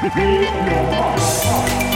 Beat your heart.